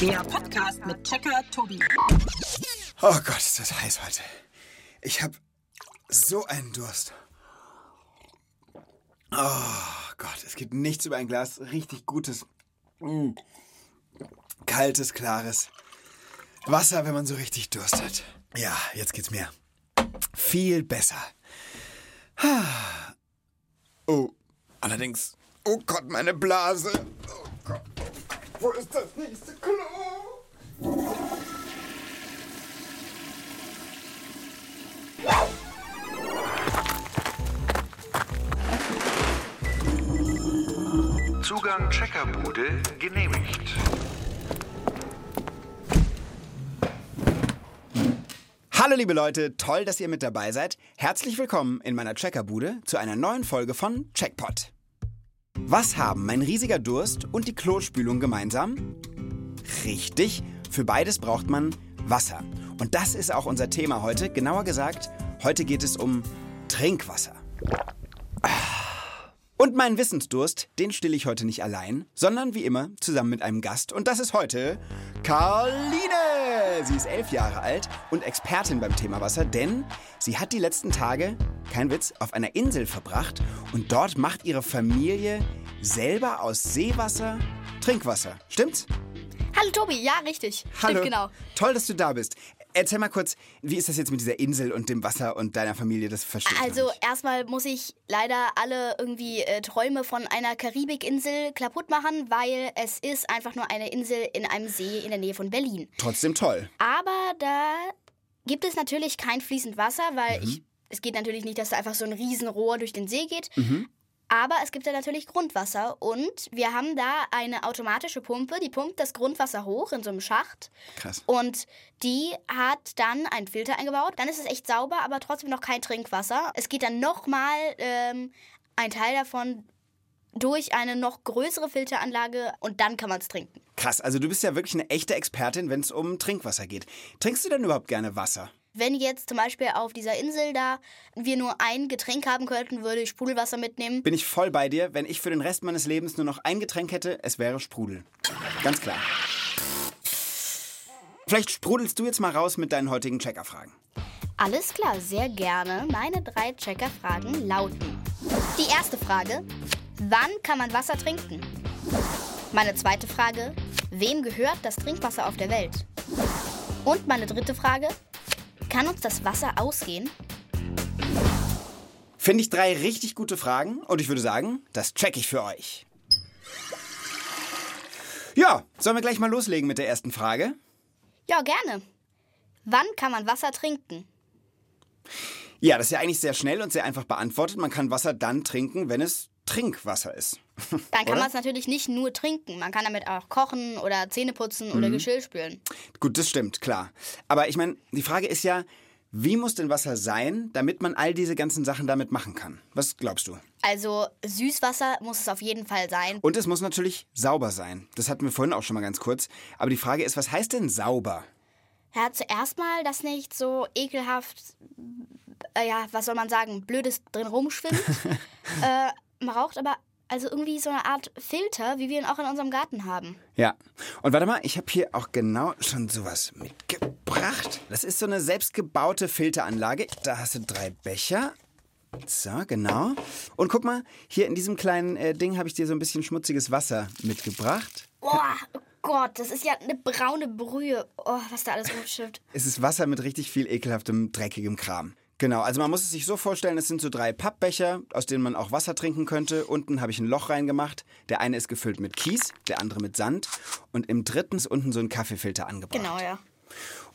Der Podcast mit Checker Tobi. Oh Gott, ist das heiß heute. Ich habe so einen Durst. Oh Gott, es gibt nichts über ein Glas richtig gutes, mm, kaltes, klares Wasser, wenn man so richtig Durst hat. Ja, jetzt geht's mir viel besser. Oh, allerdings, oh Gott, meine Blase. Oh wo ist das nächste Klo? Zugang Checkerbude genehmigt. Hallo liebe Leute, toll, dass ihr mit dabei seid. Herzlich willkommen in meiner Checkerbude zu einer neuen Folge von Checkpot. Was haben mein riesiger Durst und die Klospülung gemeinsam? Richtig, für beides braucht man Wasser. Und das ist auch unser Thema heute. Genauer gesagt, heute geht es um Trinkwasser. Und meinen Wissensdurst, den stille ich heute nicht allein, sondern wie immer zusammen mit einem Gast. Und das ist heute Karline. Sie ist elf Jahre alt und Expertin beim Thema Wasser, denn sie hat die letzten Tage, kein Witz, auf einer Insel verbracht und dort macht ihre Familie selber aus Seewasser Trinkwasser. Stimmt's? Hallo Tobi, ja, richtig. Hallo. Stimmt, genau. Toll, dass du da bist. Erzähl mal kurz, wie ist das jetzt mit dieser Insel und dem Wasser und deiner Familie? Das verstehe ich noch Also erstmal muss ich leider alle irgendwie äh, Träume von einer Karibikinsel kaputt machen, weil es ist einfach nur eine Insel in einem See in der Nähe von Berlin. Trotzdem toll. Aber da gibt es natürlich kein fließend Wasser, weil Mhm. ich, es geht natürlich nicht, dass da einfach so ein Riesenrohr durch den See geht. Mhm. Aber es gibt da natürlich Grundwasser und wir haben da eine automatische Pumpe, die pumpt das Grundwasser hoch in so einem Schacht. Krass. Und die hat dann einen Filter eingebaut. Dann ist es echt sauber, aber trotzdem noch kein Trinkwasser. Es geht dann nochmal ähm, ein Teil davon durch eine noch größere Filteranlage und dann kann man es trinken. Krass, also du bist ja wirklich eine echte Expertin, wenn es um Trinkwasser geht. Trinkst du denn überhaupt gerne Wasser? Wenn jetzt zum Beispiel auf dieser Insel da wir nur ein Getränk haben könnten, würde ich Sprudelwasser mitnehmen. Bin ich voll bei dir. Wenn ich für den Rest meines Lebens nur noch ein Getränk hätte, es wäre Sprudel. Ganz klar. Vielleicht sprudelst du jetzt mal raus mit deinen heutigen Checkerfragen. Alles klar, sehr gerne. Meine drei Checker-Fragen lauten. Die erste Frage, wann kann man Wasser trinken? Meine zweite Frage, wem gehört das Trinkwasser auf der Welt? Und meine dritte Frage, kann uns das Wasser ausgehen? Finde ich drei richtig gute Fragen und ich würde sagen, das check ich für euch. Ja, sollen wir gleich mal loslegen mit der ersten Frage? Ja, gerne. Wann kann man Wasser trinken? Ja, das ist ja eigentlich sehr schnell und sehr einfach beantwortet. Man kann Wasser dann trinken, wenn es Trinkwasser ist. Dann kann man es natürlich nicht nur trinken. Man kann damit auch kochen oder Zähne putzen oder Geschirr spülen. Gut, das stimmt, klar. Aber ich meine, die Frage ist ja, wie muss denn Wasser sein, damit man all diese ganzen Sachen damit machen kann? Was glaubst du? Also Süßwasser muss es auf jeden Fall sein. Und es muss natürlich sauber sein. Das hatten wir vorhin auch schon mal ganz kurz. Aber die Frage ist, was heißt denn sauber? Ja, zuerst mal, dass nicht so ekelhaft, äh, ja, was soll man sagen, blödes drin rumschwimmt. äh, man braucht aber also irgendwie so eine Art Filter, wie wir ihn auch in unserem Garten haben. Ja. Und warte mal, ich habe hier auch genau schon sowas mitgebracht. Das ist so eine selbstgebaute Filteranlage. Da hast du drei Becher. So, genau. Und guck mal, hier in diesem kleinen äh, Ding habe ich dir so ein bisschen schmutziges Wasser mitgebracht. Boah, oh Gott, das ist ja eine braune Brühe. Oh, was da alles rumschifft. Es ist Wasser mit richtig viel ekelhaftem, dreckigem Kram. Genau, also man muss es sich so vorstellen, es sind so drei Pappbecher, aus denen man auch Wasser trinken könnte. Unten habe ich ein Loch reingemacht. Der eine ist gefüllt mit Kies, der andere mit Sand. Und im dritten ist unten so ein Kaffeefilter angebracht. Genau, ja.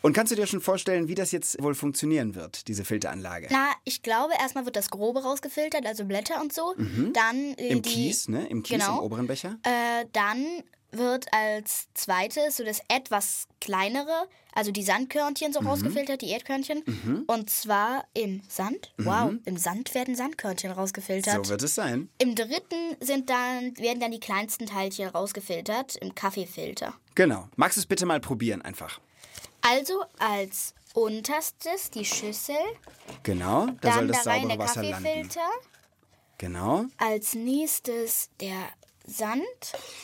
Und kannst du dir schon vorstellen, wie das jetzt wohl funktionieren wird, diese Filteranlage? Na, ich glaube, erstmal wird das Grobe rausgefiltert, also Blätter und so. Dann äh, Im die, Kies, ne? Im Kies, genau. im oberen Becher. Äh, dann wird als zweites so das etwas kleinere, also die Sandkörnchen so Mhm. rausgefiltert, die Erdkörnchen. Und zwar im Sand. Wow, im Sand werden Sandkörnchen rausgefiltert. Mhm. So wird es sein. Im dritten sind dann, werden dann die kleinsten Teilchen rausgefiltert im Kaffeefilter. Genau. Magst du es bitte mal probieren einfach? Also als unterstes die Schüssel, Genau, da soll dann da das rein saubere der Wasser landen. Kaffeefilter, Genau. als nächstes der Sand,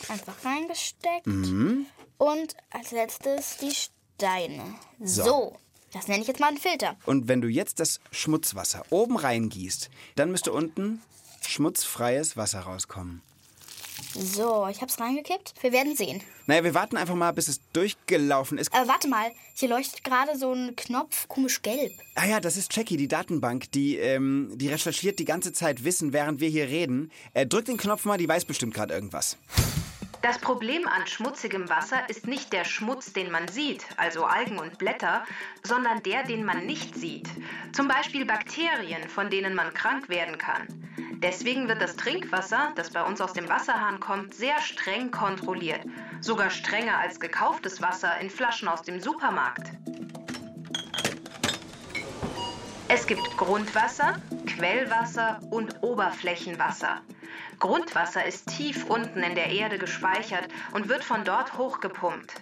einfach reingesteckt. Mhm. Und als letztes die Steine. So. Das nenne ich jetzt mal einen Filter. Und wenn du jetzt das Schmutzwasser oben reingießt, dann müsste unten schmutzfreies Wasser rauskommen. So, ich hab's reingekippt. Wir werden sehen. Naja, wir warten einfach mal, bis es durchgelaufen ist. Aber warte mal, hier leuchtet gerade so ein Knopf komisch gelb. Ah ja, das ist Jackie, die Datenbank, die, ähm, die recherchiert die ganze Zeit Wissen, während wir hier reden. Äh, drück den Knopf mal, die weiß bestimmt gerade irgendwas. Das Problem an schmutzigem Wasser ist nicht der Schmutz, den man sieht, also Algen und Blätter, sondern der, den man nicht sieht. Zum Beispiel Bakterien, von denen man krank werden kann. Deswegen wird das Trinkwasser, das bei uns aus dem Wasserhahn kommt, sehr streng kontrolliert. Sogar strenger als gekauftes Wasser in Flaschen aus dem Supermarkt. Es gibt Grundwasser, Quellwasser und Oberflächenwasser. Grundwasser ist tief unten in der Erde gespeichert und wird von dort hochgepumpt.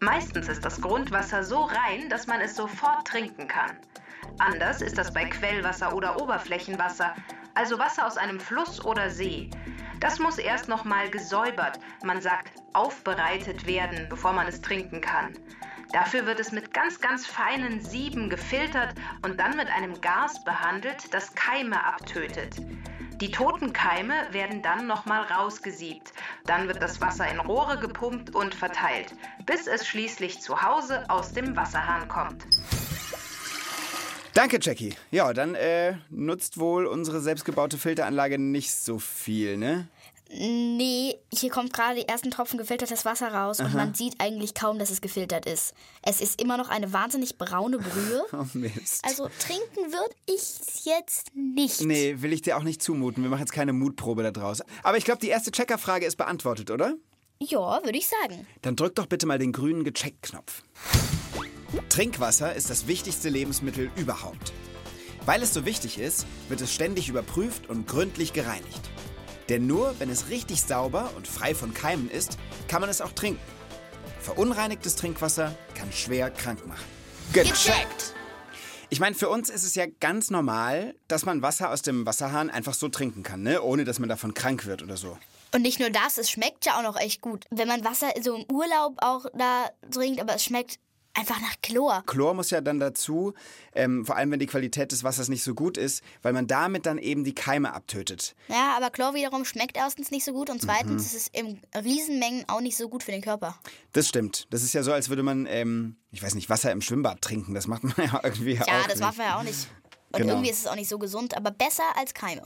Meistens ist das Grundwasser so rein, dass man es sofort trinken kann. Anders ist das bei Quellwasser oder Oberflächenwasser, also Wasser aus einem Fluss oder See. Das muss erst nochmal gesäubert, man sagt aufbereitet werden, bevor man es trinken kann. Dafür wird es mit ganz, ganz feinen Sieben gefiltert und dann mit einem Gas behandelt, das Keime abtötet. Die toten Keime werden dann nochmal rausgesiebt. Dann wird das Wasser in Rohre gepumpt und verteilt, bis es schließlich zu Hause aus dem Wasserhahn kommt. Danke, Jackie. Ja, dann äh, nutzt wohl unsere selbstgebaute Filteranlage nicht so viel, ne? Nee, hier kommt gerade die ersten Tropfen gefiltertes Wasser raus und man sieht eigentlich kaum, dass es gefiltert ist. Es ist immer noch eine wahnsinnig braune Brühe. Oh Mist. Also trinken würde ich jetzt nicht. nee, will ich dir auch nicht zumuten. Wir machen jetzt keine Mutprobe da draus. Aber ich glaube, die erste Checkerfrage ist beantwortet, oder? Ja, würde ich sagen. Dann drück doch bitte mal den grünen Gecheckt-Knopf. Trinkwasser ist das wichtigste Lebensmittel überhaupt. Weil es so wichtig ist, wird es ständig überprüft und gründlich gereinigt. Denn nur wenn es richtig sauber und frei von Keimen ist, kann man es auch trinken. Verunreinigtes Trinkwasser kann schwer krank machen. Gecheckt! Ich meine, für uns ist es ja ganz normal, dass man Wasser aus dem Wasserhahn einfach so trinken kann, ne? ohne dass man davon krank wird oder so. Und nicht nur das, es schmeckt ja auch noch echt gut. Wenn man Wasser so im Urlaub auch da trinkt, aber es schmeckt einfach nach Chlor. Chlor muss ja dann dazu, ähm, vor allem wenn die Qualität des Wassers nicht so gut ist, weil man damit dann eben die Keime abtötet. Ja, aber Chlor wiederum schmeckt erstens nicht so gut und zweitens ist es in Riesenmengen auch nicht so gut für den Körper. Das stimmt. Das ist ja so, als würde man, ähm, ich weiß nicht, Wasser im Schwimmbad trinken. Das macht man ja irgendwie Ja, auch das nicht. war vorher auch nicht. Und Genau. irgendwie ist es auch nicht so gesund, aber besser als Keime.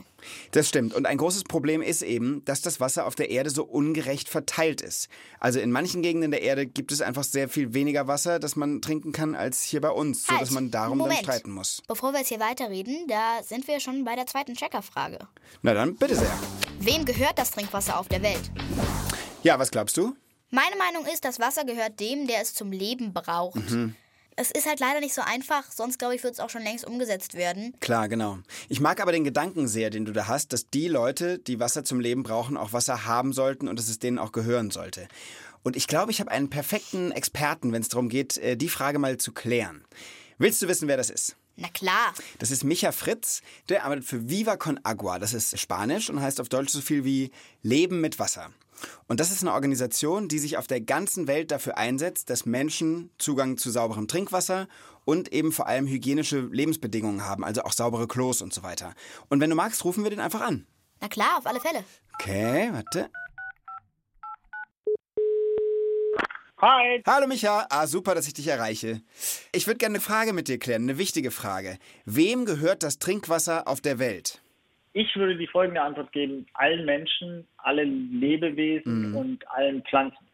Das stimmt. Und ein großes Problem ist eben, dass das Wasser auf der Erde so ungerecht verteilt ist. Also in manchen Gegenden der Erde gibt es einfach sehr viel weniger Wasser, das man trinken kann, als hier bei uns, so Halt, dass man darum dann Moment. streiten muss. Bevor wir jetzt hier weiterreden, da sind wir schon bei der zweiten Checkerfrage. Na dann, bitte sehr. Wem gehört das Trinkwasser auf der Welt? Ja, was glaubst du? Meine Meinung ist, das Wasser gehört dem, der es zum Leben braucht. Es ist halt leider nicht so einfach, sonst glaube ich, wird es auch schon längst umgesetzt werden. Klar, genau. Ich mag aber den Gedanken sehr, den du da hast, dass die Leute, die Wasser zum Leben brauchen, auch Wasser haben sollten und dass es denen auch gehören sollte. Und ich glaube, ich habe einen perfekten Experten, wenn es darum geht, äh, die Frage mal zu klären. Willst du wissen, wer das ist? Na klar. Das ist Micha Fritz, der arbeitet für Viva con Agua. Das ist Spanisch und heißt auf Deutsch so viel wie Leben mit Wasser. Und das ist eine Organisation, die sich auf der ganzen Welt dafür einsetzt, dass Menschen Zugang zu sauberem Trinkwasser und eben vor allem hygienische Lebensbedingungen haben, also auch saubere Klos und so weiter. Und wenn du magst, rufen wir den einfach an. Na klar, auf alle Fälle. Okay, warte. Hi, Hallo Micha, ah super, dass ich dich erreiche. Ich würde gerne eine Frage mit dir klären, eine wichtige Frage. Wem gehört das Trinkwasser auf der Welt? Ich würde die folgende Antwort geben. Allen Menschen, allen Lebewesen und allen Pflanzen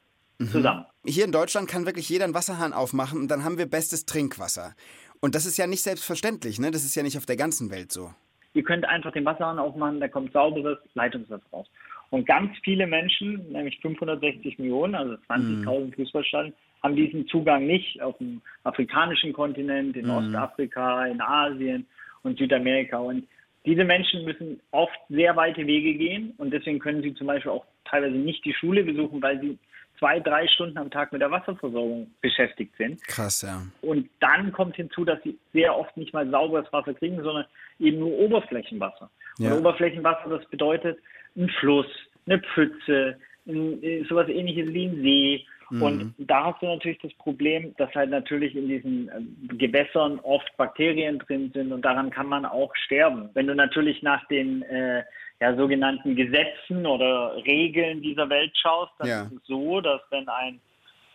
zusammen. Hier in Deutschland kann wirklich jeder einen Wasserhahn aufmachen und dann haben wir bestes Trinkwasser. Und das ist ja nicht selbstverständlich, ne? Das ist ja nicht auf der ganzen Welt so. Ihr könnt einfach den Wasserhahn aufmachen, da kommt sauberes Leitungswasser raus. Und ganz viele Menschen, nämlich 560 Millionen, also 20.000 Fußballstadien, haben diesen Zugang nicht auf dem afrikanischen Kontinent, in Ostafrika, in Asien und Südamerika. Und diese Menschen müssen oft sehr weite Wege gehen und deswegen können sie zum Beispiel auch teilweise nicht die Schule besuchen, weil sie zwei, drei Stunden am Tag mit der Wasserversorgung beschäftigt sind. Krass, ja. Und dann kommt hinzu, dass sie sehr oft nicht mal sauberes Wasser kriegen, sondern eben nur Oberflächenwasser. Ja. Und Oberflächenwasser, das bedeutet ein Fluss, eine Pfütze, ein, äh, sowas ähnliches wie ein See. Und da hast du natürlich das Problem, dass halt natürlich in diesen äh, Gewässern oft Bakterien drin sind und daran kann man auch sterben. Wenn du natürlich nach den äh, ja, sogenannten Gesetzen oder Regeln dieser Welt schaust, dann Ja. ist es so, dass wenn ein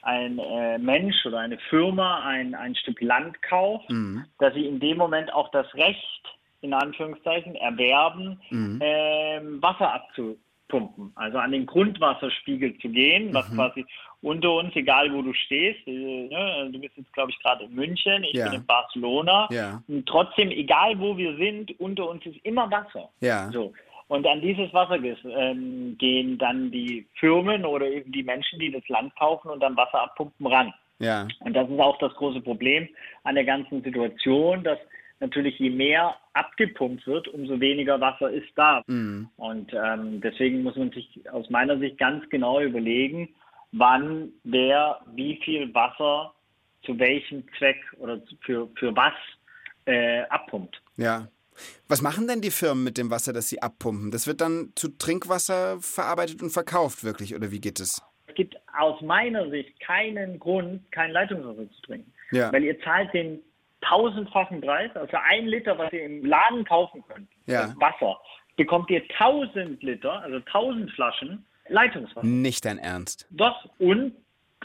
ein äh, Mensch oder eine Firma ein, ein Stück Land kauft, dass sie in dem Moment auch das Recht, in Anführungszeichen, erwerben, ähm, Wasser abzupumpen. Also an den Grundwasserspiegel zu gehen, was quasi unter uns, egal wo du stehst, äh, ne, du bist jetzt, glaube ich, gerade in München, ich Ja. bin in Barcelona, Ja. und trotzdem, egal wo wir sind, unter uns ist immer Wasser. Ja. So. Und an dieses Wasser ähm, gehen dann die Firmen oder eben die Menschen, die das Land kaufen und dann Wasser abpumpen, ran. Ja. Und das ist auch das große Problem an der ganzen Situation, dass natürlich je mehr abgepumpt wird, umso weniger Wasser ist da. Mhm. Und ähm, deswegen muss man sich aus meiner Sicht ganz genau überlegen, wann wer wie viel Wasser zu welchem Zweck oder für, für was äh, abpumpt. Ja. Was machen denn die Firmen mit dem Wasser, das sie abpumpen? Das wird dann zu Trinkwasser verarbeitet und verkauft, wirklich, oder wie geht es? Es gibt aus meiner Sicht keinen Grund, kein Leitungswasser zu trinken. Ja. Weil ihr zahlt den tausendfachen Preis, also ein Liter, was ihr im Laden kaufen könnt, Ja. Wasser, bekommt ihr tausend Liter, also tausend Flaschen Leitungswasser. Nicht dein Ernst. Doch, und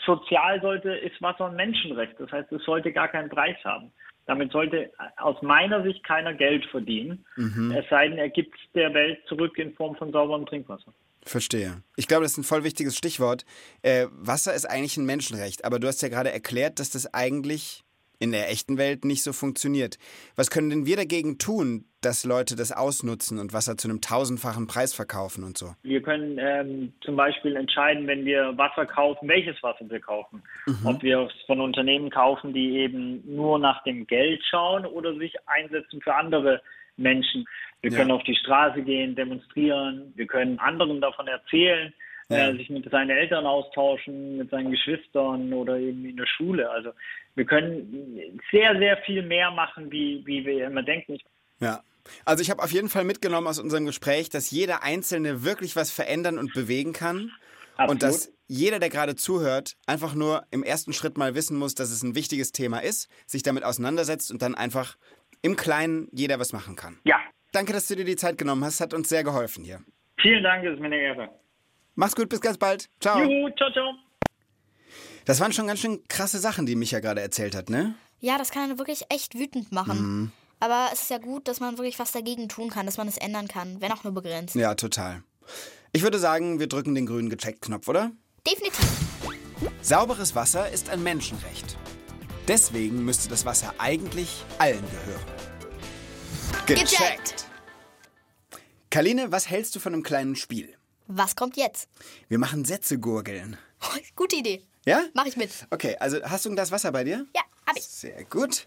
sozial sollte, ist Wasser ein Menschenrecht. Das heißt, es sollte gar keinen Preis haben. Damit sollte aus meiner Sicht keiner Geld verdienen. Es sei denn, er gibt es der Welt zurück in Form von sauberem Trinkwasser. Verstehe. Ich glaube, das ist ein voll wichtiges Stichwort. Äh, Wasser ist eigentlich ein Menschenrecht, aber du hast ja gerade erklärt, dass das eigentlich in der echten Welt nicht so funktioniert. Was können denn wir dagegen tun, dass Leute das ausnutzen und Wasser zu einem tausendfachen Preis verkaufen und so? Wir können ähm, zum Beispiel entscheiden, wenn wir Wasser kaufen, welches Wasser wir kaufen. Ob wir es von Unternehmen kaufen, die eben nur nach dem Geld schauen oder sich einsetzen für andere Menschen. Wir Ja. können auf die Straße gehen, demonstrieren. Wir können anderen davon erzählen, Ja. äh, sich mit seinen Eltern austauschen, mit seinen Geschwistern oder eben in der Schule. Also wir können sehr, sehr viel mehr machen, wie, wie wir immer denken. Ja. Also ich habe auf jeden Fall mitgenommen aus unserem Gespräch, dass jeder Einzelne wirklich was verändern und bewegen kann. Absolut. Und dass jeder, der gerade zuhört, einfach nur im ersten Schritt mal wissen muss, dass es ein wichtiges Thema ist, sich damit auseinandersetzt und dann einfach im Kleinen jeder was machen kann. Ja, Danke, dass du dir die Zeit genommen hast. Hat uns sehr geholfen hier. vielen Dank, es ist mir eine Ehre. Mach's gut, bis ganz bald. Ciao. Juhu, ciao, ciao. Das waren schon ganz schön krasse Sachen, die Micha gerade erzählt hat, ne? Ja, das kann einen wirklich echt wütend machen. Aber es ist ja gut, dass man wirklich was dagegen tun kann, dass man es ändern kann, wenn auch nur begrenzt. Ja, total. Ich würde sagen, wir drücken den grünen Gecheckt-Knopf, oder? Definitiv. Sauberes Wasser ist ein Menschenrecht. Deswegen müsste das Wasser eigentlich allen gehören. Gecheckt. Kaline, was hältst du von einem kleinen Spiel? Was kommt jetzt? Wir machen Sätze gurgeln. Gute Idee. Ja? Mach ich mit. Okay, also hast du ein Glas Wasser bei dir? Ja, hab ich. Sehr gut.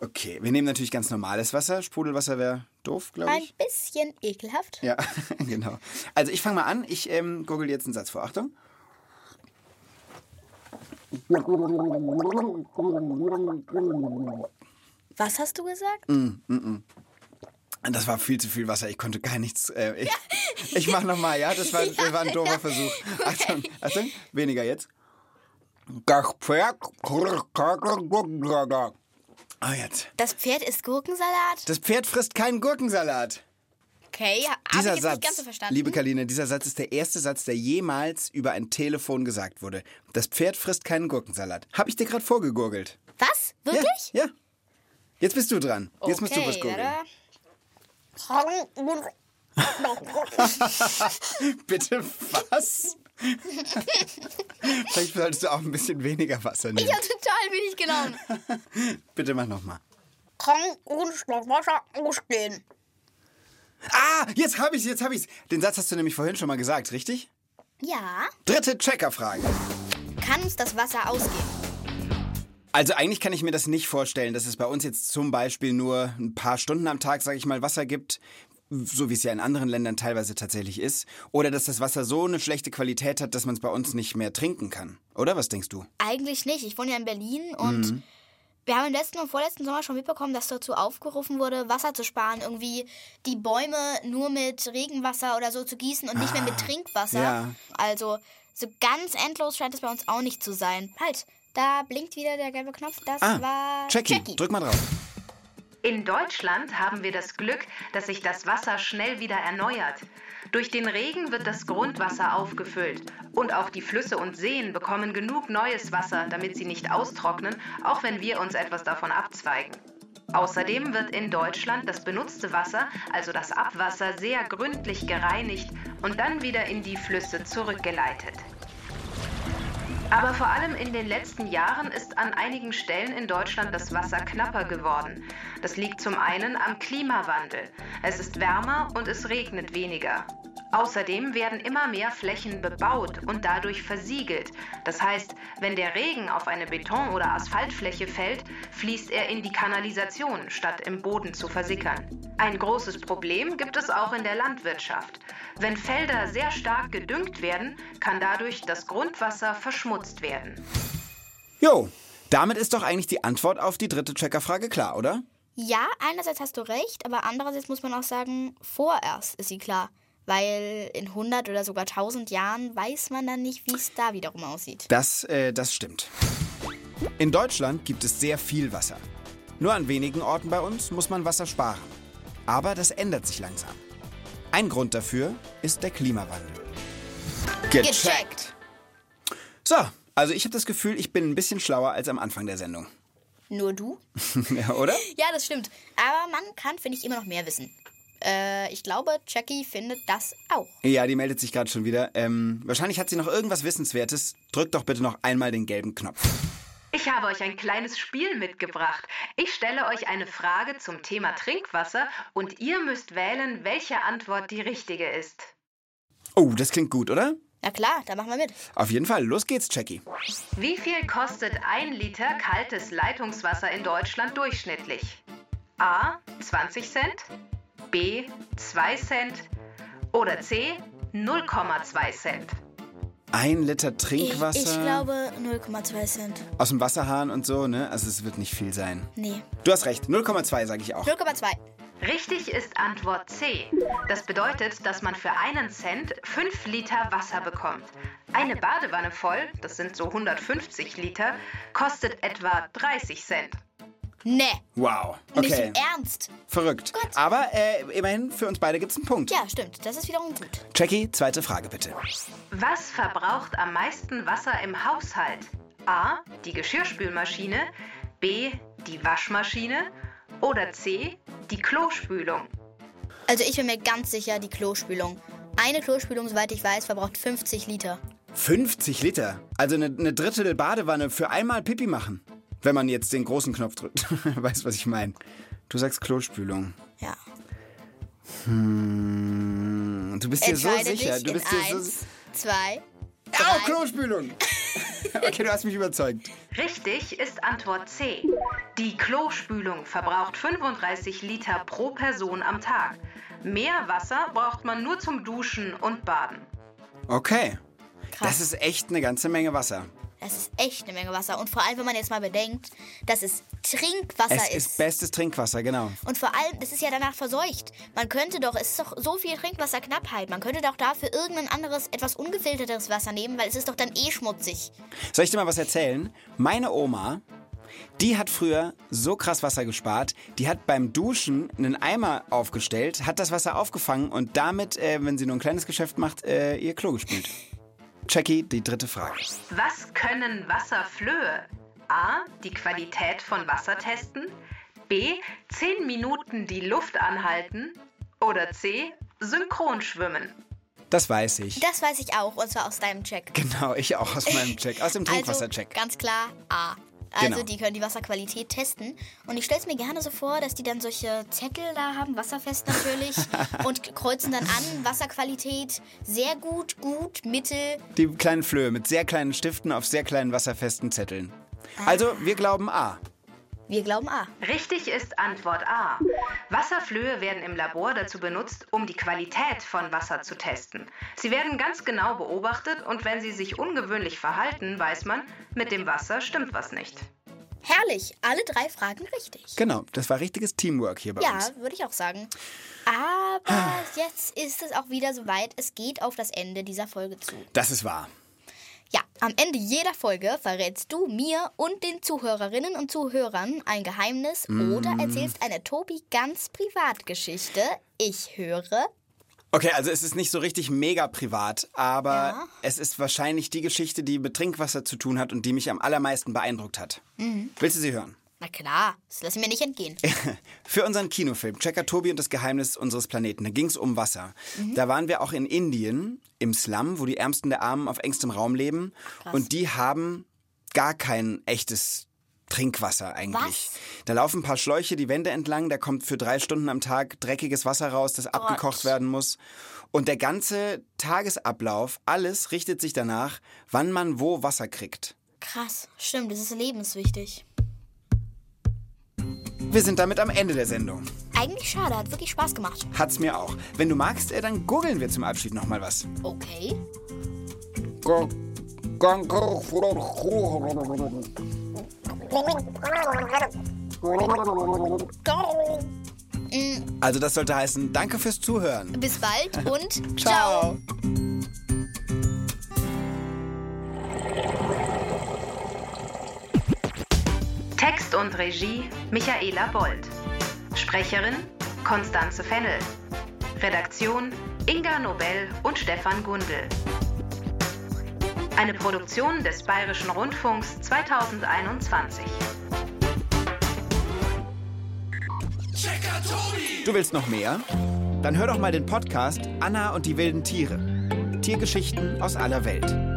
Okay, wir nehmen natürlich ganz normales Wasser. Sprudelwasser wäre doof, glaube Ein ich. bisschen ekelhaft. Ja, genau. Also ich fange mal an. Ich ähm, gurgel jetzt einen Satz vor. Achtung. Was hast du gesagt? Das war viel zu viel Wasser. Ich konnte gar nichts. Äh, ich ich mache nochmal, ja? Das war, das war ein doofer Versuch. Achtung, Achtung. Weniger jetzt. Ah, jetzt. Das Pferd isst Gurkensalat? Das Pferd frisst keinen Gurkensalat. Okay, habe ich Dieser jetzt Satz, nicht ganz so verstanden. liebe Kaline, dieser Satz ist der erste Satz, der jemals über ein Telefon gesagt wurde. Das Pferd frisst keinen Gurkensalat. Habe ich dir gerade vorgegurgelt. Was? Wirklich? Ja, ja. Jetzt bist du dran. Jetzt musst du was gurgeln. Bitte was? Vielleicht solltest du auch ein bisschen weniger Wasser nehmen. Ich habe total wenig genommen. Bitte mach nochmal. Kann uns das Wasser ausgehen? Ah, jetzt habe ich jetzt habe ich's. Den Satz hast du nämlich vorhin schon mal gesagt, richtig? Ja. Dritte Checkerfrage. Kann uns das Wasser ausgehen? Also eigentlich kann ich mir das nicht vorstellen, dass es bei uns jetzt zum Beispiel nur ein paar Stunden am Tag, sage ich mal, Wasser gibt, so wie es ja in anderen Ländern teilweise tatsächlich ist, oder dass das Wasser so eine schlechte Qualität hat, dass man es bei uns nicht mehr trinken kann. Oder was denkst du? Eigentlich nicht. Ich wohne ja in Berlin und wir haben im letzten und vorletzten Sommer schon mitbekommen, dass dazu aufgerufen wurde, Wasser zu sparen, irgendwie die Bäume nur mit Regenwasser oder so zu gießen und nicht mehr mit Trinkwasser. ja. Also so ganz endlos scheint es bei uns auch nicht zu sein. Halt, da blinkt wieder der gelbe Knopf. Das Ah, war Jackie, Jackie. drück mal drauf. In Deutschland haben wir das Glück, dass sich das Wasser schnell wieder erneuert. Durch den Regen wird das Grundwasser aufgefüllt und auch die Flüsse und Seen bekommen genug neues Wasser, damit sie nicht austrocknen, auch wenn wir uns etwas davon abzweigen. Außerdem wird in Deutschland das benutzte Wasser, also das Abwasser, sehr gründlich gereinigt und dann wieder in die Flüsse zurückgeleitet. Aber vor allem in den letzten Jahren ist an einigen Stellen in Deutschland das Wasser knapper geworden. Das liegt zum einen am Klimawandel. Es ist wärmer und es regnet weniger. Außerdem werden immer mehr Flächen bebaut und dadurch versiegelt. Das heißt, wenn der Regen auf eine Beton- oder Asphaltfläche fällt, fließt er in die Kanalisation, statt im Boden zu versickern. Ein großes Problem gibt es auch in der Landwirtschaft. Wenn Felder sehr stark gedüngt werden, kann dadurch das Grundwasser verschmutzt werden. Jo, damit ist doch eigentlich die Antwort auf die dritte Checkerfrage klar, oder? Ja, einerseits hast du recht, aber andererseits muss man auch sagen, vorerst ist sie klar. Weil in 100 oder sogar 1000 Jahren weiß man dann nicht, wie es da wiederum aussieht. Das, äh, das stimmt. In Deutschland gibt es sehr viel Wasser. Nur an wenigen Orten bei uns muss man Wasser sparen. Aber das ändert sich langsam. Ein Grund dafür ist der Klimawandel. Gecheckt. So, also ich habe das Gefühl, ich bin ein bisschen schlauer als am Anfang der Sendung. Nur du? ja, oder? Ja, das stimmt. Aber man kann, finde ich, immer noch mehr wissen. Äh, ich glaube, Jackie findet das auch. Ja, die meldet sich gerade schon wieder. Ähm, wahrscheinlich hat sie noch irgendwas Wissenswertes. Drückt doch bitte noch einmal den gelben Knopf. Ich habe euch ein kleines Spiel mitgebracht. Ich stelle euch eine Frage zum Thema Trinkwasser und ihr müsst wählen, welche Antwort die richtige ist. Oh, das klingt gut, oder? Na klar, da machen wir mit. Auf jeden Fall. Los geht's, Jackie. Wie viel kostet ein Liter kaltes Leitungswasser in Deutschland durchschnittlich? A. 20 Cent, B. 2 Cent oder C. 0,2 Cent. Ein Liter Ich, Trinkwasser ich glaube 0,2 Cent. aus dem Wasserhahn und so, ne? Also es wird nicht viel sein. Nee. Du hast recht. 0,2 sage ich auch. 0,2. Richtig ist Antwort C. Das bedeutet, dass man für einen Cent 5 Liter Wasser bekommt. Eine Badewanne voll, das sind so 150 Liter, kostet etwa 30 Cent. Nee. Wow. Nicht Okay. im Ernst. Verrückt. Gott. Aber äh, immerhin, für uns beide gibt's einen Punkt. Ja, stimmt. Das ist wiederum gut. Jackie, zweite Frage bitte. Was verbraucht am meisten Wasser im Haushalt? A. Die Geschirrspülmaschine, B. Die Waschmaschine oder C. Die Klospülung. Also ich bin mir ganz sicher, die Klospülung. Eine Klospülung, soweit ich weiß, verbraucht 50 Liter. 50 Liter. Also eine, eine Drittel Badewanne für einmal Pipi machen. Wenn man jetzt den großen Knopf drückt. weißt, was ich meine? Du sagst Klospülung. Ja. Hm, Du bist dir so sicher. Du in bist dir so. eins, zwei, Au, drei. Klospülung! okay, du hast mich überzeugt. Richtig ist Antwort C. Die Klospülung verbraucht 35 Liter pro Person am Tag. Mehr Wasser braucht man nur zum Duschen und Baden. Okay. Krass. Das ist echt eine ganze Menge Wasser. Das ist echt eine Menge Wasser. Und vor allem, wenn man jetzt mal bedenkt, dass es Trinkwasser Es ist bestes Trinkwasser, genau. Und vor allem, das ist ja danach verseucht. Man könnte doch, es ist doch so viel Trinkwasserknappheit, man könnte doch dafür irgendein anderes, etwas ungefilterteres Wasser nehmen, weil es ist doch dann eh schmutzig. Soll ich dir mal was erzählen? Meine Oma, die hat früher so krass Wasser gespart, die hat beim Duschen einen Eimer aufgestellt, hat das Wasser aufgefangen und damit, äh, wenn sie nur ein kleines Geschäft macht, äh, ihr Klo gespült. Jackie, die dritte Frage. Was können Wasserflöhe? A. Die Qualität von Wasser testen. B. 10 Minuten die Luft anhalten. Oder C. Synchron schwimmen. Das weiß ich. Das weiß ich auch, und zwar aus deinem Check. Genau, ich auch aus meinem Check, aus dem Trinkwassercheck. Also ganz klar A. Also Genau. die können die Wasserqualität testen. Und ich stelle es mir gerne so vor, dass die dann solche Zettel da haben, wasserfest natürlich, und kreuzen dann an, Wasserqualität, sehr gut, gut, mittel. Die kleinen Flöhe mit sehr kleinen Stiften auf sehr kleinen wasserfesten Zetteln. Also, wir glauben A. Wir glauben A. Richtig ist Antwort A. Wasserflöhe werden im Labor dazu benutzt, um die Qualität von Wasser zu testen. Sie werden ganz genau beobachtet und wenn sie sich ungewöhnlich verhalten, weiß man, mit dem Wasser stimmt was nicht. Herrlich, alle drei Fragen richtig. Genau, das war richtiges Teamwork hier bei Ja, uns. würde ich auch sagen. Aber jetzt ist es auch wieder soweit. Es geht auf das Ende dieser Folge zu. Das ist wahr. Am Ende jeder Folge verrätst du mir und den Zuhörerinnen und Zuhörern ein Geheimnis oder erzählst eine Tobi ganz Privatgeschichte. Ich höre. Okay, also es ist nicht so richtig mega privat, aber Ja. es ist wahrscheinlich die Geschichte, die mit Trinkwasser zu tun hat und die mich am allermeisten beeindruckt hat. Willst du sie hören? Na klar, das lassen wir nicht entgehen. Für unseren Kinofilm Checker Tobi und das Geheimnis unseres Planeten, da ging es um Wasser. Da waren wir auch in Indien, im Slum, wo die Ärmsten der Armen auf engstem Raum leben. Und die haben gar kein echtes Trinkwasser eigentlich. Was? Da laufen ein paar Schläuche die Wände entlang, da kommt für drei Stunden am Tag dreckiges Wasser raus, das abgekocht werden muss. Und der ganze Tagesablauf, alles richtet sich danach, wann man wo Wasser kriegt. Krass, stimmt, das ist lebenswichtig. Wir sind damit am Ende der Sendung. Eigentlich schade, hat wirklich Spaß gemacht. Hat's mir auch. Wenn du magst, äh, dann gurgeln wir zum Abschied nochmal was. Okay. Also das sollte heißen, danke fürs Zuhören. Bis bald und Ciao. Text und Regie Michaela Bold. Sprecherin Konstanze Fennel. Redaktion Inga Nobel und Stefan Gundel. Eine Produktion des Bayerischen Rundfunks 2021. Du willst noch mehr? Dann hör doch mal den Podcast Anna und die wilden Tiere. Tiergeschichten aus aller Welt.